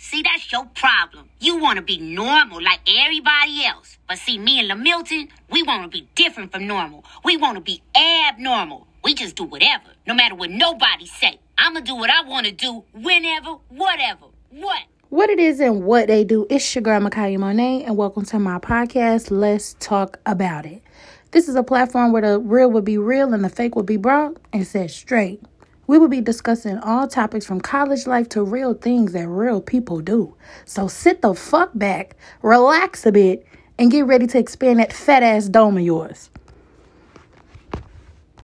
See, that's your problem. You want to be normal like everybody else. But see, me and Lamilton, we want to be different from normal. We want to be abnormal. We just do whatever, no matter what nobody say. I'ma do what I want to do, whenever, whatever. What? What it is and what they do. It's your girl Makaya Monet, and welcome to my podcast. Let's talk about it. This is a platform where the real would be real and the fake would be brought and said straight. We will be discussing all topics from college life to real things that real people do. So sit the fuck back, relax a bit, and get ready to expand that fat ass dome of yours.